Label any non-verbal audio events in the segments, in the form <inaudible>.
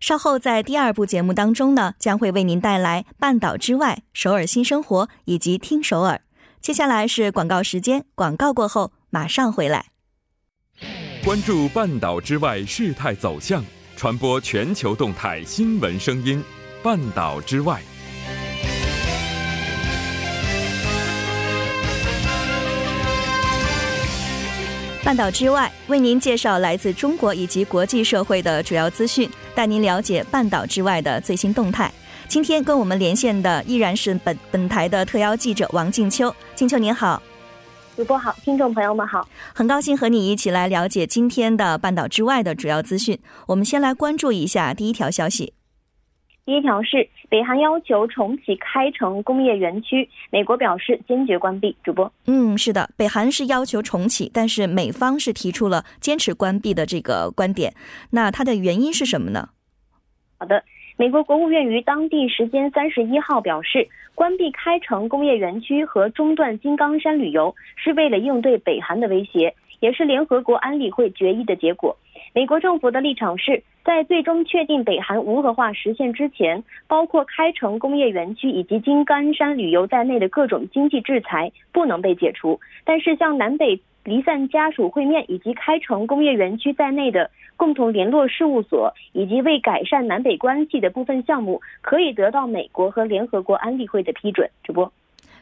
稍后在第二部节目当中呢，将会为您带来半岛之外、首尔新生活以及听首尔。接下来是广告时间，广告过后马上回来。关注半岛之外事态走向，传播全球动态新闻声音。半岛之外。半岛之外，为您介绍来自中国以及国际社会的主要资讯，带您了解半岛之外的最新动态。今天跟我们连线的依然是本本台的特邀记者王静秋。静秋您好，主播好，听众朋友们好，很高兴和你一起来了解今天的半岛之外的主要资讯。我们先来关注一下第一条消息。第一条是北韩要求重启开城工业园区，美国表示坚决关闭。主播，嗯，是的，北韩是要求重启，但是美方是提出了坚持关闭的这个观点。那它的原因是什么呢？好的，美国国务院于当地时间三十一号表示，关闭开城工业园区和中断金刚山旅游是为了应对北韩的威胁，也是联合国安理会决议的结果。美国政府的立场是在最终确定北韩无核化实现之前，包括开城工业园区以及金刚山旅游在内的各种经济制裁不能被解除。但是，像南北离散家属会面以及开城工业园区在内的共同联络事务所，以及为改善南北关系的部分项目，可以得到美国和联合国安理会的批准。主播，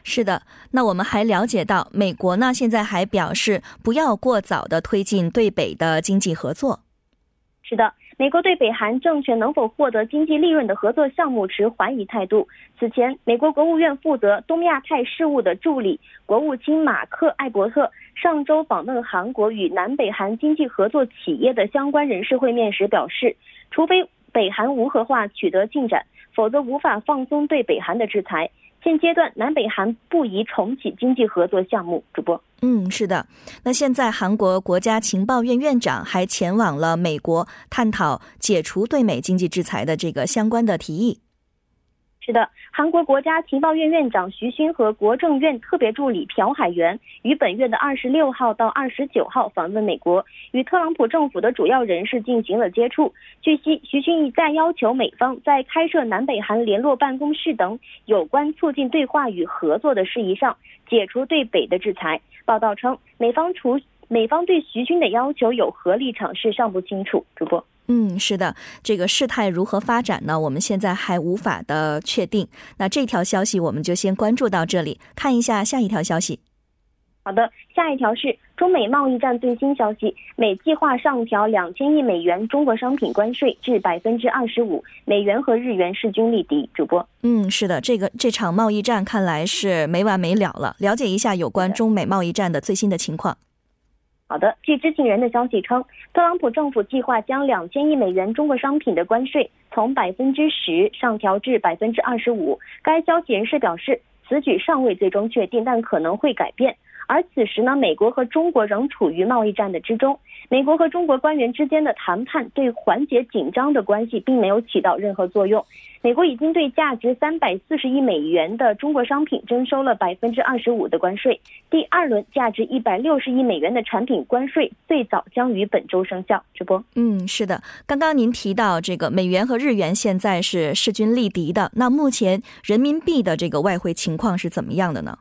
是的，那我们还了解到，美国呢现在还表示不要过早的推进对北的经济合作。是的，美国对北韩政权能否获得经济利润的合作项目持怀疑态度。此前，美国国务院负责东亚太事务的助理国务卿马克·艾伯特上周访问韩国与南北韩经济合作企业的相关人士会面时表示，除非北韩无核化取得进展，否则无法放松对北韩的制裁。现阶段，南北韩不宜重启经济合作项目。主播，嗯，是的。那现在，韩国国家情报院院长还前往了美国，探讨解除对美经济制裁的这个相关的提议。是的，韩国国家情报院院长徐勋和国政院特别助理朴海元于本月的二十六号到二十九号访问美国，与特朗普政府的主要人士进行了接触。据悉，徐勋一再要求美方在开设南北韩联络办公室等有关促进对话与合作的事宜上解除对北的制裁。报道称，美方除美方对徐军的要求有何立场是尚不清楚。主播。嗯，是的，这个事态如何发展呢？我们现在还无法的确定。那这条消息我们就先关注到这里，看一下下一条消息。好的，下一条是中美贸易战最新消息，美计划上调两千亿美元中国商品关税至百分之二十五，美元和日元势均力敌。主播，嗯，是的，这个这场贸易战看来是没完没了了。了解一下有关中美贸易战的最新的情况。好的，据知情人的消息称，特朗普政府计划将两千亿美元中国商品的关税从百分之十上调至百分之二十五。该消息人士表示，此举尚未最终确定，但可能会改变。而此时呢，美国和中国仍处于贸易战的之中。美国和中国官员之间的谈判对缓解紧张的关系并没有起到任何作用。美国已经对价值三百四十亿美元的中国商品征收了百分之二十五的关税。第二轮价值一百六十亿美元的产品关税最早将于本周生效。直播，嗯，是的。刚刚您提到这个美元和日元现在是势均力敌的，那目前人民币的这个外汇情况是怎么样的呢？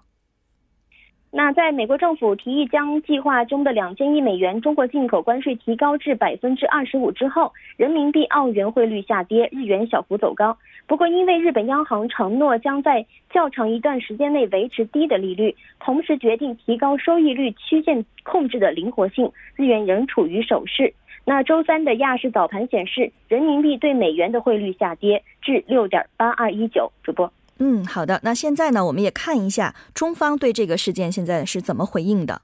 那在美国政府提议将计划中的两千亿美元中国进口关税提高至百分之二十五之后，人民币澳元汇率下跌，日元小幅走高。不过，因为日本央行承诺将在较长一段时间内维持低的利率，同时决定提高收益率曲线控制的灵活性，日元仍处于守势。那周三的亚市早盘显示，人民币对美元的汇率下跌至六点八二一九。主播。嗯，好的。那现在呢，我们也看一下中方对这个事件现在是怎么回应的。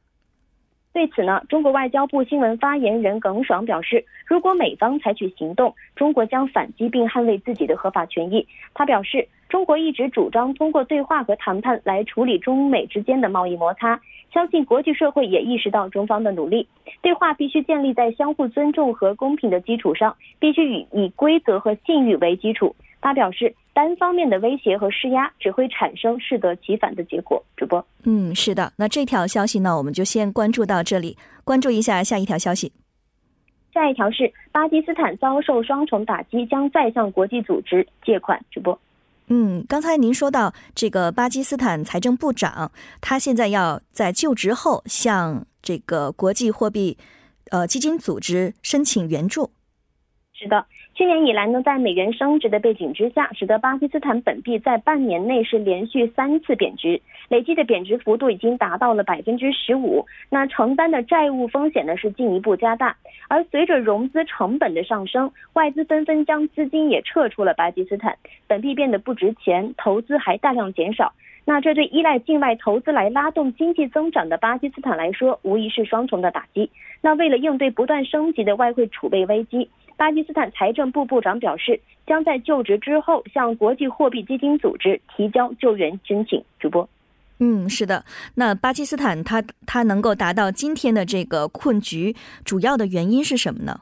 对此呢，中国外交部新闻发言人耿爽表示，如果美方采取行动，中国将反击并捍卫自己的合法权益。他表示，中国一直主张通过对话和谈判来处理中美之间的贸易摩擦，相信国际社会也意识到中方的努力。对话必须建立在相互尊重和公平的基础上，必须以以规则和信誉为基础。他表示，单方面的威胁和施压只会产生适得其反的结果。主播，嗯，是的。那这条消息呢，我们就先关注到这里。关注一下下一条消息。下一条是巴基斯坦遭受双重打击，将再向国际组织借款。主播，嗯，刚才您说到这个巴基斯坦财政部长，他现在要在就职后向这个国际货币呃基金组织申请援助。是的。去年以来呢，在美元升值的背景之下，使得巴基斯坦本币在半年内是连续三次贬值，累计的贬值幅度已经达到了百分之十五。那承担的债务风险呢是进一步加大，而随着融资成本的上升，外资纷纷将资金也撤出了巴基斯坦，本币变得不值钱，投资还大量减少。那这对依赖境外投资来拉动经济增长的巴基斯坦来说，无疑是双重的打击。那为了应对不断升级的外汇储备危机。巴基斯坦财政部部长表示，将在就职之后向国际货币基金组织提交救援申请。主播，嗯，是的。那巴基斯坦它它能够达到今天的这个困局，主要的原因是什么呢？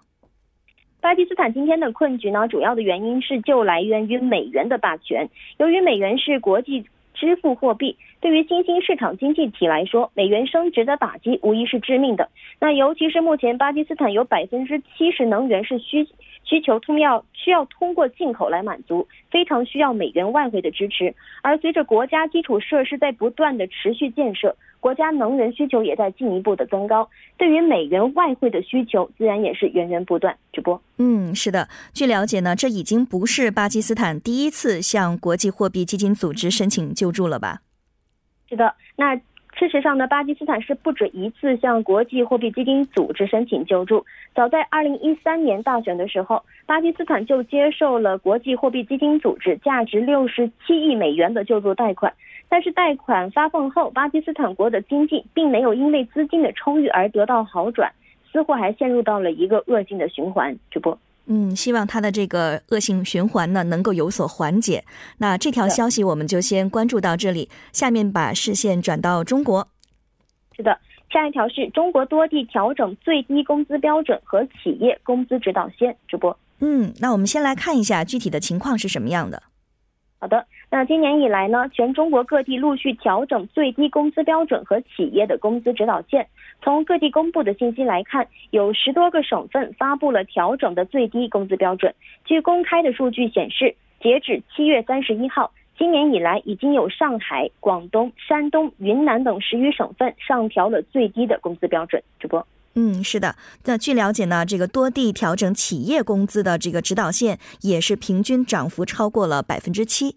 巴基斯坦今天的困局呢，主要的原因是就来源于美元的霸权。由于美元是国际支付货币，对于新兴市场经济体来说，美元升值的打击无疑是致命的。那尤其是目前巴基斯坦有百分之七十能源是需需求通要需要通过进口来满足，非常需要美元外汇的支持。而随着国家基础设施在不断的持续建设，国家能源需求也在进一步的增高，对于美元外汇的需求自然也是源源不断。直播，嗯，是的。据了解呢，这已经不是巴基斯坦第一次向国际货币基金组织申请救助了吧？是的，那。事实上呢，巴基斯坦是不止一次向国际货币基金组织申请救助。早在二零一三年大选的时候，巴基斯坦就接受了国际货币基金组织价值六十七亿美元的救助贷款。但是贷款发放后，巴基斯坦国的经济并没有因为资金的充裕而得到好转，似乎还陷入到了一个恶性的循环。主播。嗯，希望它的这个恶性循环呢能够有所缓解。那这条消息我们就先关注到这里，下面把视线转到中国。是的，下一条是中国多地调整最低工资标准和企业工资指导线。直播。嗯，那我们先来看一下具体的情况是什么样的。好的，那今年以来呢，全中国各地陆续调整最低工资标准和企业的工资指导线。从各地公布的信息来看，有十多个省份发布了调整的最低工资标准。据公开的数据显示，截止七月三十一号，今年以来已经有上海、广东、山东、云南等十余省份上调了最低的工资标准。主播，嗯，是的。那据了解呢，这个多地调整企业工资的这个指导线也是平均涨幅超过了百分之七。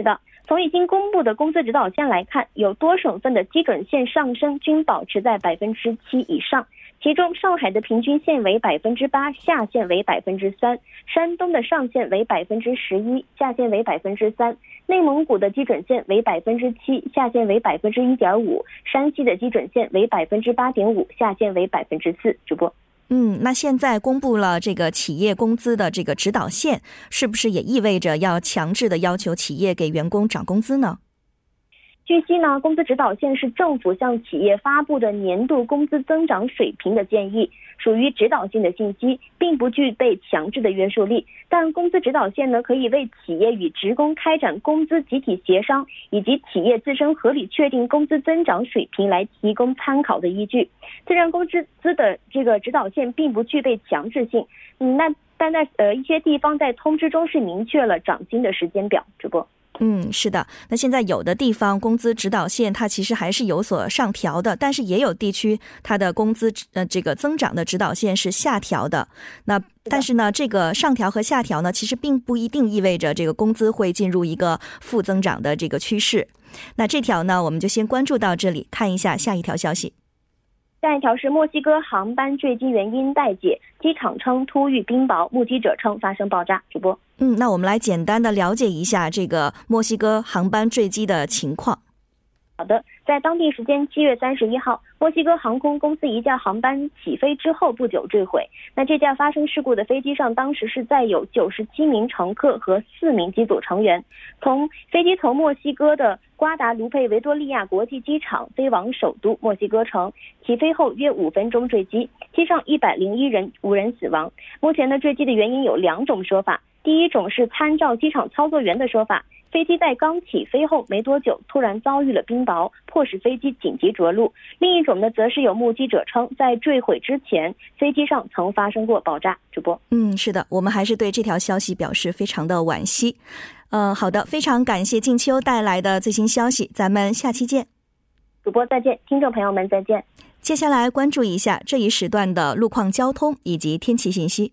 是的。从已经公布的工资指导线来看，有多省份的基准线上升均保持在百分之七以上。其中，上海的平均线为百分之八，下限为百分之三；山东的上限为百分之十一，下限为百分之三；内蒙古的基准线为百分之七，下限为百分之一点五；山西的基准线为百分之八点五，下限为百分之四。主播。嗯，那现在公布了这个企业工资的这个指导线，是不是也意味着要强制的要求企业给员工涨工资呢？据悉呢，工资指导线是政府向企业发布的年度工资增长水平的建议，属于指导性的信息，并不具备强制的约束力。但工资指导线呢，可以为企业与职工开展工资集体协商，以及企业自身合理确定工资增长水平来提供参考的依据。虽然工资资的这个指导线并不具备强制性，嗯，那但在呃一些地方在通知中是明确了涨薪的时间表。主播。嗯，是的。那现在有的地方工资指导线它其实还是有所上调的，但是也有地区它的工资呃这个增长的指导线是下调的。那但是呢，这个上调和下调呢，其实并不一定意味着这个工资会进入一个负增长的这个趋势。那这条呢，我们就先关注到这里，看一下下一条消息。下一条是墨西哥航班坠机原因待解，机场称突遇冰雹，目击者称发生爆炸。主播，嗯，那我们来简单的了解一下这个墨西哥航班坠机的情况。好的，在当地时间七月三十一号，墨西哥航空公司一架航班起飞之后不久坠毁。那这架发生事故的飞机上，当时是载有九十七名乘客和四名机组成员。从飞机从墨西哥的瓜达卢佩维多利亚国际机场飞往首都墨西哥城，起飞后约五分钟坠机，机上一百零一人无人死亡。目前呢，坠机的原因有两种说法。第一种是参照机场操作员的说法，飞机在刚起飞后没多久，突然遭遇了冰雹，迫使飞机紧急着陆。另一种呢，则是有目击者称，在坠毁之前，飞机上曾发生过爆炸。主播，嗯，是的，我们还是对这条消息表示非常的惋惜。呃，好的，非常感谢静秋带来的最新消息，咱们下期见。主播再见，听众朋友们再见。接下来关注一下这一时段的路况、交通以及天气信息。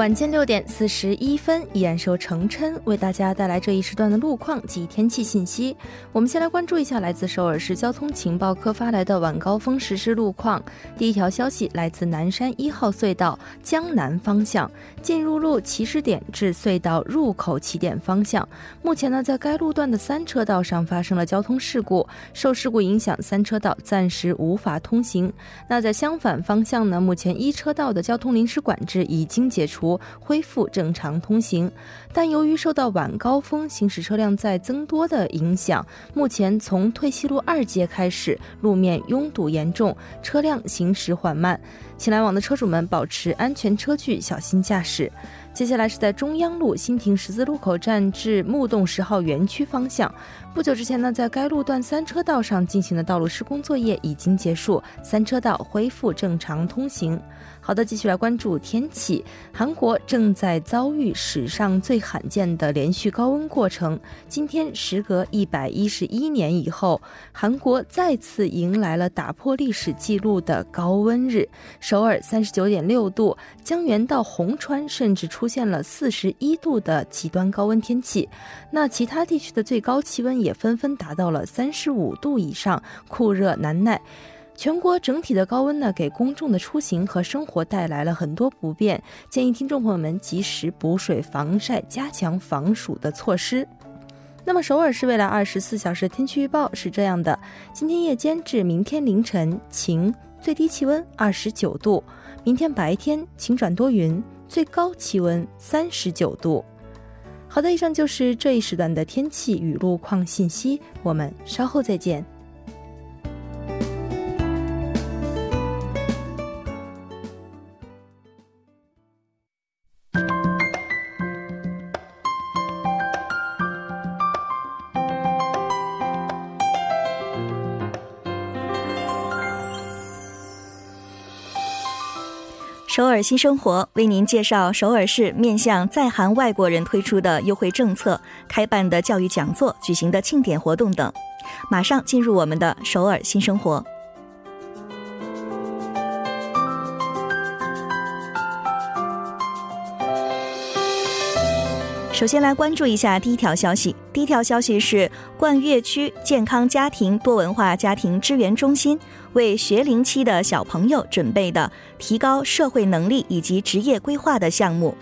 晚间六点四十一分，依然是由程琛为大家带来这一时段的路况及天气信息。我们先来关注一下来自首尔市交通情报科发来的晚高峰实时路况。第一条消息来自南山一号隧道江南方向进入路起始点至隧道入口起点方向，目前呢在该路段的三车道上发生了交通事故，受事故影响，三车道暂时无法通行。那在相反方向呢，目前一车道的交通临时管制已经解除。恢复正常通行，但由于受到晚高峰行驶车辆在增多的影响，目前从退西路二街开始，路面拥堵严重，车辆行驶缓慢，请来往的车主们保持安全车距，小心驾驶。接下来是在中央路新亭十字路口站至木洞十号园区方向。不久之前呢，在该路段三车道上进行的道路施工作业已经结束，三车道恢复正常通行。好的，继续来关注天气。韩国正在遭遇史上最罕见的连续高温过程。今天，时隔一百一十一年以后，韩国再次迎来了打破历史记录的高温日。首尔三十九点六度，江原到洪川甚至出现了四十一度的极端高温天气。那其他地区的最高气温也纷纷达到了三十五度以上，酷热难耐。全国整体的高温呢，给公众的出行和生活带来了很多不便，建议听众朋友们及时补水、防晒，加强防暑的措施。那么，首尔市未来二十四小时天气预报是这样的：今天夜间至明天凌晨晴，最低气温二十九度；明天白天晴转多云，最高气温三十九度。好的，以上就是这一时段的天气与路况信息，我们稍后再见。首尔新生活为您介绍首尔市面向在韩外国人推出的优惠政策、开办的教育讲座、举行的庆典活动等。马上进入我们的首尔新生活。首先来关注一下第一条消息。第一条消息是冠岳区健康家庭多文化家庭支援中心为学龄期的小朋友准备的提高社会能力以及职业规划的项目。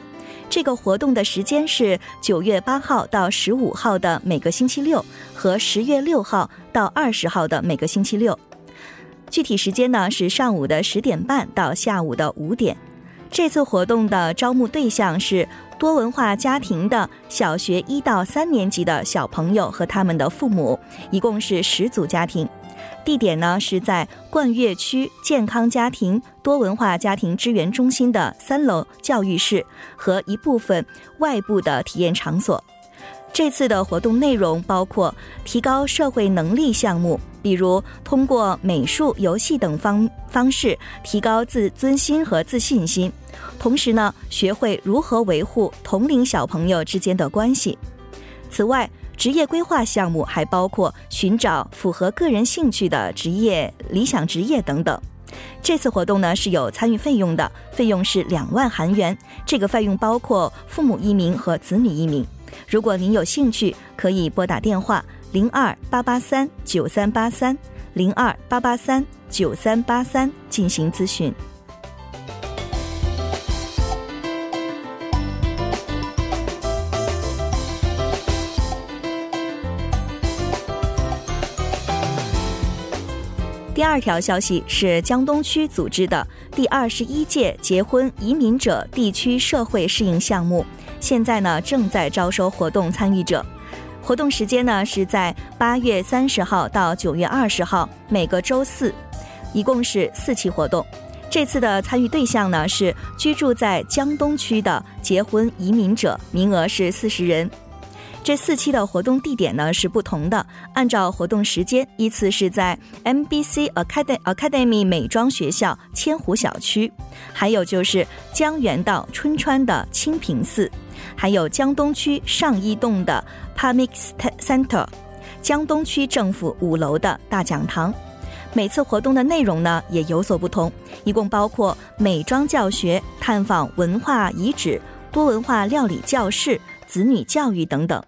这个活动的时间是九月八号到十五号的每个星期六和十月六号到二十号的每个星期六。具体时间呢是上午的十点半到下午的五点。这次活动的招募对象是。多文化家庭的小学一到三年级的小朋友和他们的父母，一共是十组家庭。地点呢是在冠岳区健康家庭多文化家庭支援中心的三楼教育室和一部分外部的体验场所。这次的活动内容包括提高社会能力项目，比如通过美术、游戏等方方式提高自尊心和自信心。同时呢，学会如何维护同龄小朋友之间的关系。此外，职业规划项目还包括寻找符合个人兴趣的职业、理想职业等等。这次活动呢是有参与费用的，费用是两万韩元，这个费用包括父母一名和子女一名。如果您有兴趣，可以拨打电话零二八八三九三八三零二八八三九三八三进行咨询。二条消息是江东区组织的第二十一届结婚移民者地区社会适应项目，现在呢正在招收活动参与者。活动时间呢是在八月三十号到九月二十号，每个周四，一共是四期活动。这次的参与对象呢是居住在江东区的结婚移民者，名额是四十人。这四期的活动地点呢是不同的，按照活动时间依次是在 MBC Academy Academy 美妆学校千湖小区，还有就是江原道春川的清平寺，还有江东区上一栋的 Pamix Center，江东区政府五楼的大讲堂。每次活动的内容呢也有所不同，一共包括美妆教学、探访文化遗址、多文化料理教室、子女教育等等。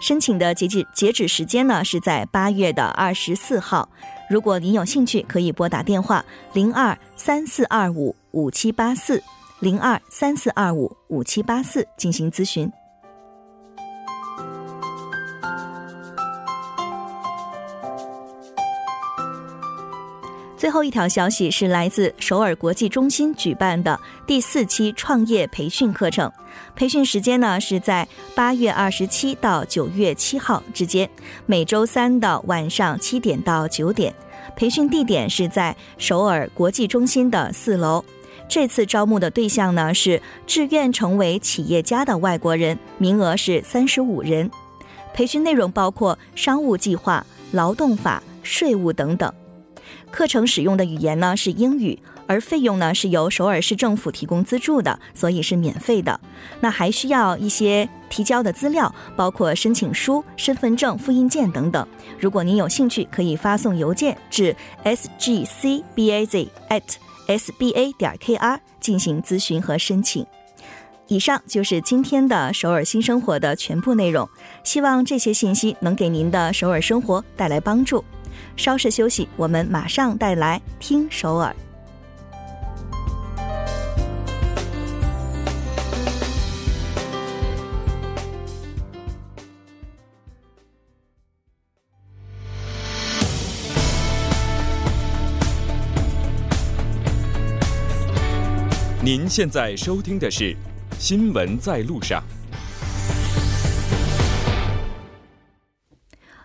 申请的截止截止时间呢是在八月的二十四号。如果您有兴趣，可以拨打电话零二三四二五五七八四零二三四二五五七八四进行咨询。最后一条消息是来自首尔国际中心举办的第四期创业培训课程，培训时间呢是在八月二十七到九月七号之间，每周三的晚上七点到九点。培训地点是在首尔国际中心的四楼。这次招募的对象呢是志愿成为企业家的外国人，名额是三十五人。培训内容包括商务计划、劳动法、税务等等。课程使用的语言呢是英语，而费用呢是由首尔市政府提供资助的，所以是免费的。那还需要一些提交的资料，包括申请书、身份证、复印件等等。如果您有兴趣，可以发送邮件至 sgcbaz at sba 点 kr 进行咨询和申请。以上就是今天的首尔新生活的全部内容，希望这些信息能给您的首尔生活带来帮助。稍事休息，我们马上带来听首尔。您现在收听的是《新闻在路上》，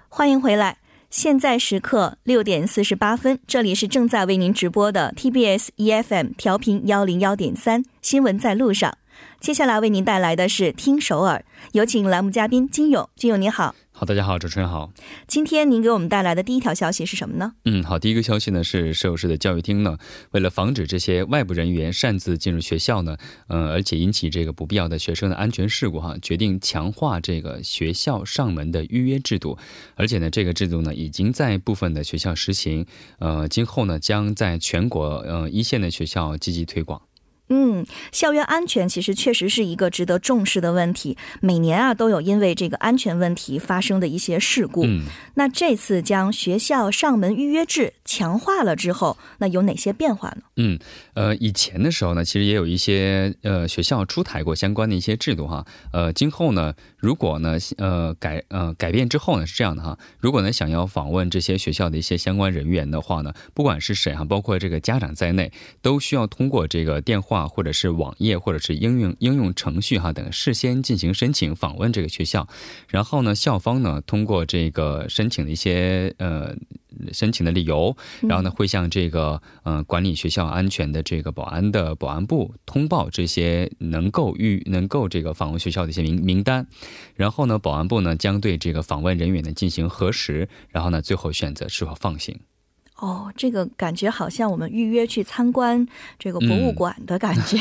欢迎回来。现在时刻六点四十八分，这里是正在为您直播的 TBS EFM 调频幺零幺点三新闻在路上。接下来为您带来的是听首尔，有请栏目嘉宾金勇。金勇你好。好，大家好，主持人好。今天您给我们带来的第一条消息是什么呢？嗯，好，第一个消息呢是首尔市的教育厅呢，为了防止这些外部人员擅自进入学校呢，嗯，而且引起这个不必要的学生的安全事故哈，决定强化这个学校上门的预约制度，而且呢，这个制度呢已经在部分的学校实行，呃，今后呢将在全国呃一线的学校积极推广。嗯，校园安全其实确实是一个值得重视的问题。每年啊，都有因为这个安全问题发生的一些事故。嗯，那这次将学校上门预约制强化了之后，那有哪些变化呢？嗯，呃，以前的时候呢，其实也有一些呃学校出台过相关的一些制度哈。呃，今后呢，如果呢，呃改呃改变之后呢，是这样的哈。如果呢想要访问这些学校的一些相关人员的话呢，不管是谁哈，包括这个家长在内，都需要通过这个电话。或者是网页，或者是应用应用程序哈等，事先进行申请访问这个学校，然后呢，校方呢通过这个申请的一些呃申请的理由，然后呢会向这个呃管理学校安全的这个保安的保安部通报这些能够预能够这个访问学校的一些名名单，然后呢保安部呢将对这个访问人员呢进行核实，然后呢最后选择是否放行。哦，这个感觉好像我们预约去参观这个博物馆的感觉。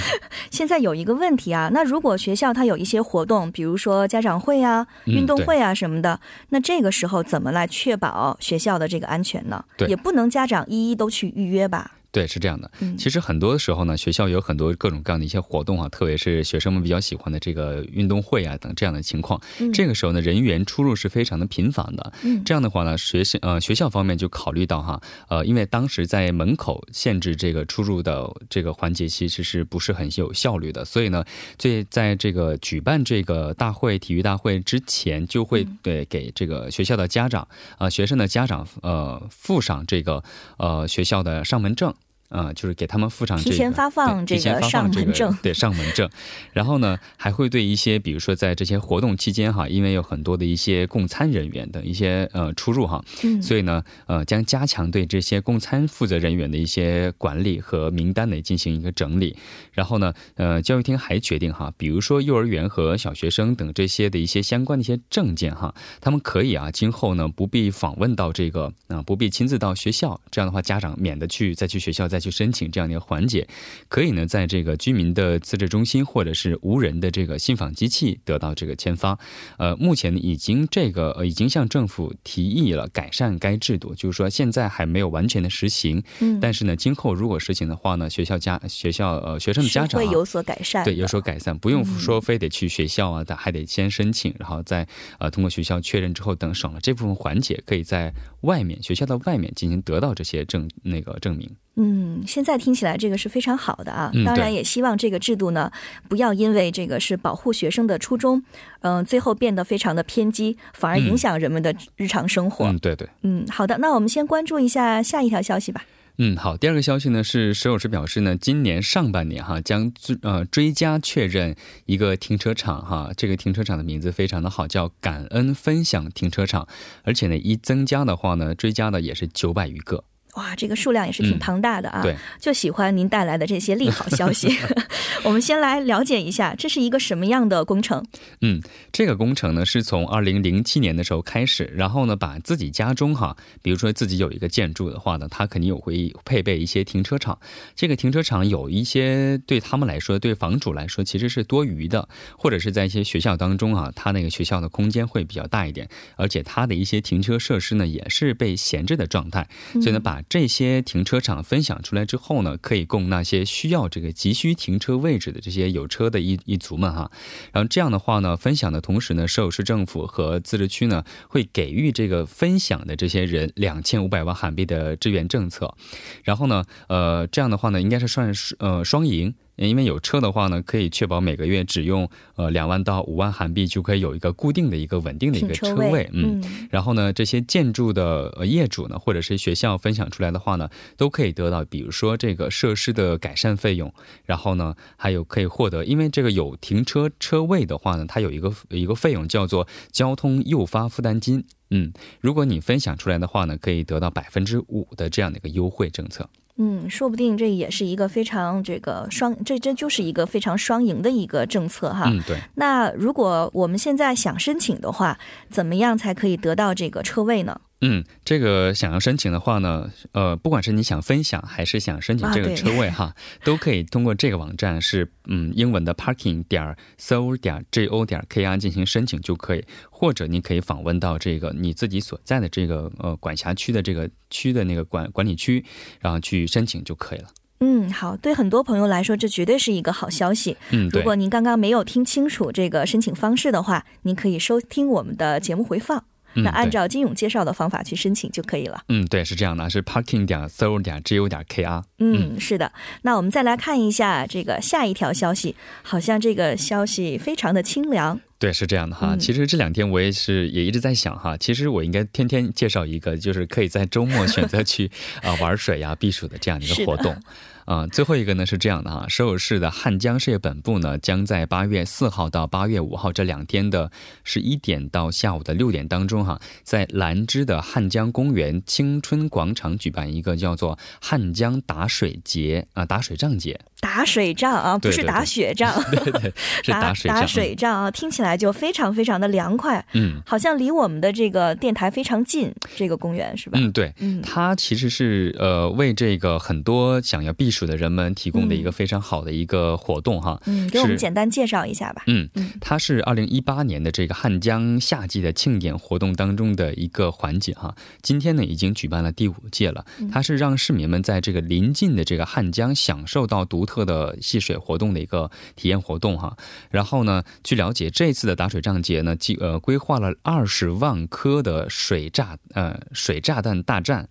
<laughs> 现在有一个问题啊，那如果学校它有一些活动，比如说家长会啊、运动会啊什么的，那这个时候怎么来确保学校的这个安全呢？对，也不能家长一一都去预约吧。对，是这样的。嗯其实很多的时候呢，学校有很多各种各样的一些活动啊，特别是学生们比较喜欢的这个运动会啊等这样的情况。嗯这个时候呢，人员出入是非常的频繁的。嗯这样的话呢，学校呃学校方面就考虑到哈，呃，因为当时在门口限制这个出入的这个环节，其实是不是很有效率的，所以呢，这在这个举办这个大会体育大会之前，就会嗯对给这个学校的家长啊、学生的家长呃附上这个呃学校的上门证。啊、就是给他们附上这个提前发放这个上门证对上门证，然后呢，还会对一些比如说在这些活动期间哈，因为有很多的一些供餐人员等一些呃出入哈，嗯所以呢，呃，将加强对这些供餐负责人员的一些管理和名单呢进行一个整理。然后呢，呃，教育厅还决定哈，比如说幼儿园和小学生等这些的一些相关的一些证件哈，他们可以啊，今后呢不必访问到这个啊、不必亲自到学校，这样的话家长免得去再去学校再去申请这样的一个环节，可以呢在这个居民的自治中心或者是无人的这个信访机器得到这个签发。呃，目前呢已经这个呃已经向政府提议了改善该制度，就是说现在还没有完全的实行，嗯，但是呢今后如果实行的话呢，学校家学校呃学生的家长、啊、会有所改善，对，有所改善，不用说非得去学校啊，但还得先申请，然后再呃通过学校确认之后，等省了这部分环节，可以在外面学校的外面进行得到这些证那个证明。嗯，现在听起来这个是非常好的啊。嗯当然，也希望这个制度呢，不要因为这个是保护学生的初衷，嗯、最后变得非常的偏激，反而影响人们的日常生活。嗯，对对。嗯，好的，那我们先关注一下下一条消息吧。嗯，好。第二个消息呢是，石老师表示呢，今年上半年哈将追呃追加确认一个停车场哈，这个停车场的名字非常的好，叫感恩分享停车场，而且呢一增加的话呢，追加的也是九百余个。哇，这个数量也是挺嗯庞大的啊！对，就喜欢您带来的这些利好消息。<laughs> 我们先来了解一下，这是一个什么样的工程？嗯，这个工程呢是从二零零七年的时候开始，然后呢把自己家中哈，比如说自己有一个建筑的话呢，它肯定有会配备一些停车场。这个停车场有一些对他们来说，对房主来说其实是多余的，或者是在一些学校当中啊，它那个学校的空间会比较大一点，而且它的一些停车设施呢也是被闲置的状态，所以呢把这些停车场分享出来之后呢，可以供那些需要这个急需停车位置的这些有车的一一族们哈。然后这样的话呢，分享的同时呢，设有市政府和自治区呢会给予这个分享的这些人两千五百万韩币的支援政策。然后呢，呃，这样的话呢，应该是算是呃双赢。因为有车的话呢，可以确保每个月只用呃两万到五万韩币就可以有一个固定的一个稳定的一个车位位，嗯，嗯然后呢，这些建筑的呃业主呢，或者是学校分享出来的话呢，都可以得到，比如说这个设施的改善费用，然后呢，还有可以获得，因为这个有停车车位的话呢，它有一个一个费用叫做交通诱发负担金。嗯，如果你分享出来的话呢，可以得到百分之五的这样的一个优惠政策。嗯，说不定这也是一个非常这个双，这这就是一个非常双赢的一个政策哈。嗯，对。那如果我们现在想申请的话，怎么样才可以得到这个车位呢？嗯，这个想要申请的话呢，呃，不管是你想分享还是想申请这个车位哈，都可以通过这个网站是嗯英文的 parking 点 seoul 点 g o 点 k r 进行申请就可以，或者你可以访问到这个你自己所在的这个呃管辖区的这个区的那个管管理区，然后去申请就可以了。嗯，好，对很多朋友来说，这绝对是一个好消息。嗯，如果您刚刚没有听清楚这个申请方式的话，您可以收听我们的节目回放，嗯那按照金勇介绍的方法去申请就可以了。嗯，对，是这样的，是 parking 点 seoul 点 g o 点 k r。嗯，是的。那我们再来看一下这个下一条消息，好像这个消息非常的清凉。对，是这样的哈。嗯其实这两天我也是也一直在想哈，其实我应该天天介绍一个，就是可以在周末选择去啊、玩水呀、避暑的这样的一个活动。啊、最后一个呢是这样的哈，首尔市的汉江事业本部呢将在八月四号到八月五号这两天的十一点到下午的六点当中哈，在兰芝的汉江公园青春广场举办一个叫做汉江打水节啊、打水仗节。打水仗啊，不是打雪仗，对对，是 <laughs> <laughs> 打水打水仗啊，听起来就非常非常的凉快，嗯，好像离我们的这个电台非常近，这个公园是吧？嗯，对，嗯，它其实是呃为这个很多想要避暑的人们提供的一个非常好的一个活动哈，嗯，给我们简单介绍一下吧，嗯嗯，它是二零一八年的这个汉江夏季的庆典活动当中的一个环节哈，今天呢已经举办了第五届了，它是让市民们在这个临近的这个汉江享受到独特的戏水活动的一个体验活动哈，然后呢，据了解，这次的打水仗节呢，计呃规划了二十万颗的水炸呃水炸弹大战，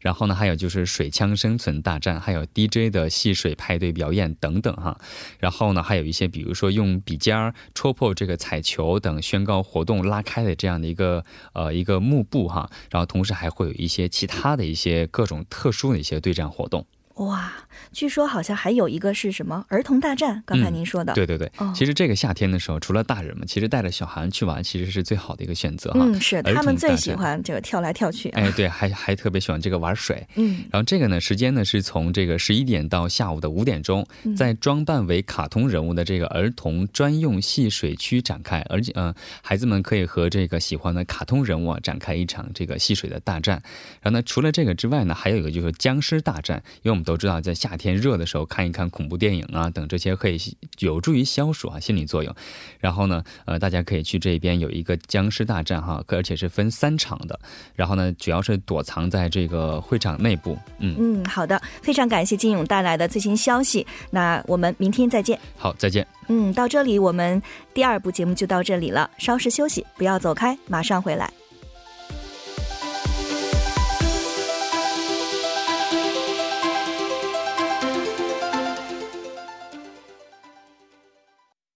然后呢，还有就是水枪生存大战，还有 DJ 的戏水派对表演等等哈，然后呢，还有一些比如说用笔尖儿戳破这个彩球等宣告活动拉开的这样的一个呃一个幕布哈，然后同时还会有一些其他的一些各种特殊的一些对战活动。哇，据说好像还有一个是什么儿童大战？刚才您说的，对对对。其实这个夏天的时候，除了大人们，其实带着小孩去玩，其实是最好的一个选择哈。嗯，是他们最喜欢这个跳来跳去。哎，对，还还特别喜欢这个玩水。嗯，然后这个呢，时间呢是从这个十一点到下午的五点钟，在装扮为卡通人物的这个儿童专用戏水区展开，而且嗯，孩子们可以和这个喜欢的卡通人物啊展开一场这个戏水的大战。然后呢，除了这个之外呢，还有一个就是僵尸大战，因为我们。都知道，在夏天热的时候看一看恐怖电影啊，等这些可以有助于消暑啊，心理作用。然后呢，呃，大家可以去这边有一个僵尸大战哈，而且是分三场的。然后呢，主要是躲藏在这个会场内部。嗯嗯，好的，非常感谢金勇带来的最新消息。那我们明天再见。好，再见。嗯，到这里我们第二部节目就到这里了，稍事休息，不要走开，马上回来。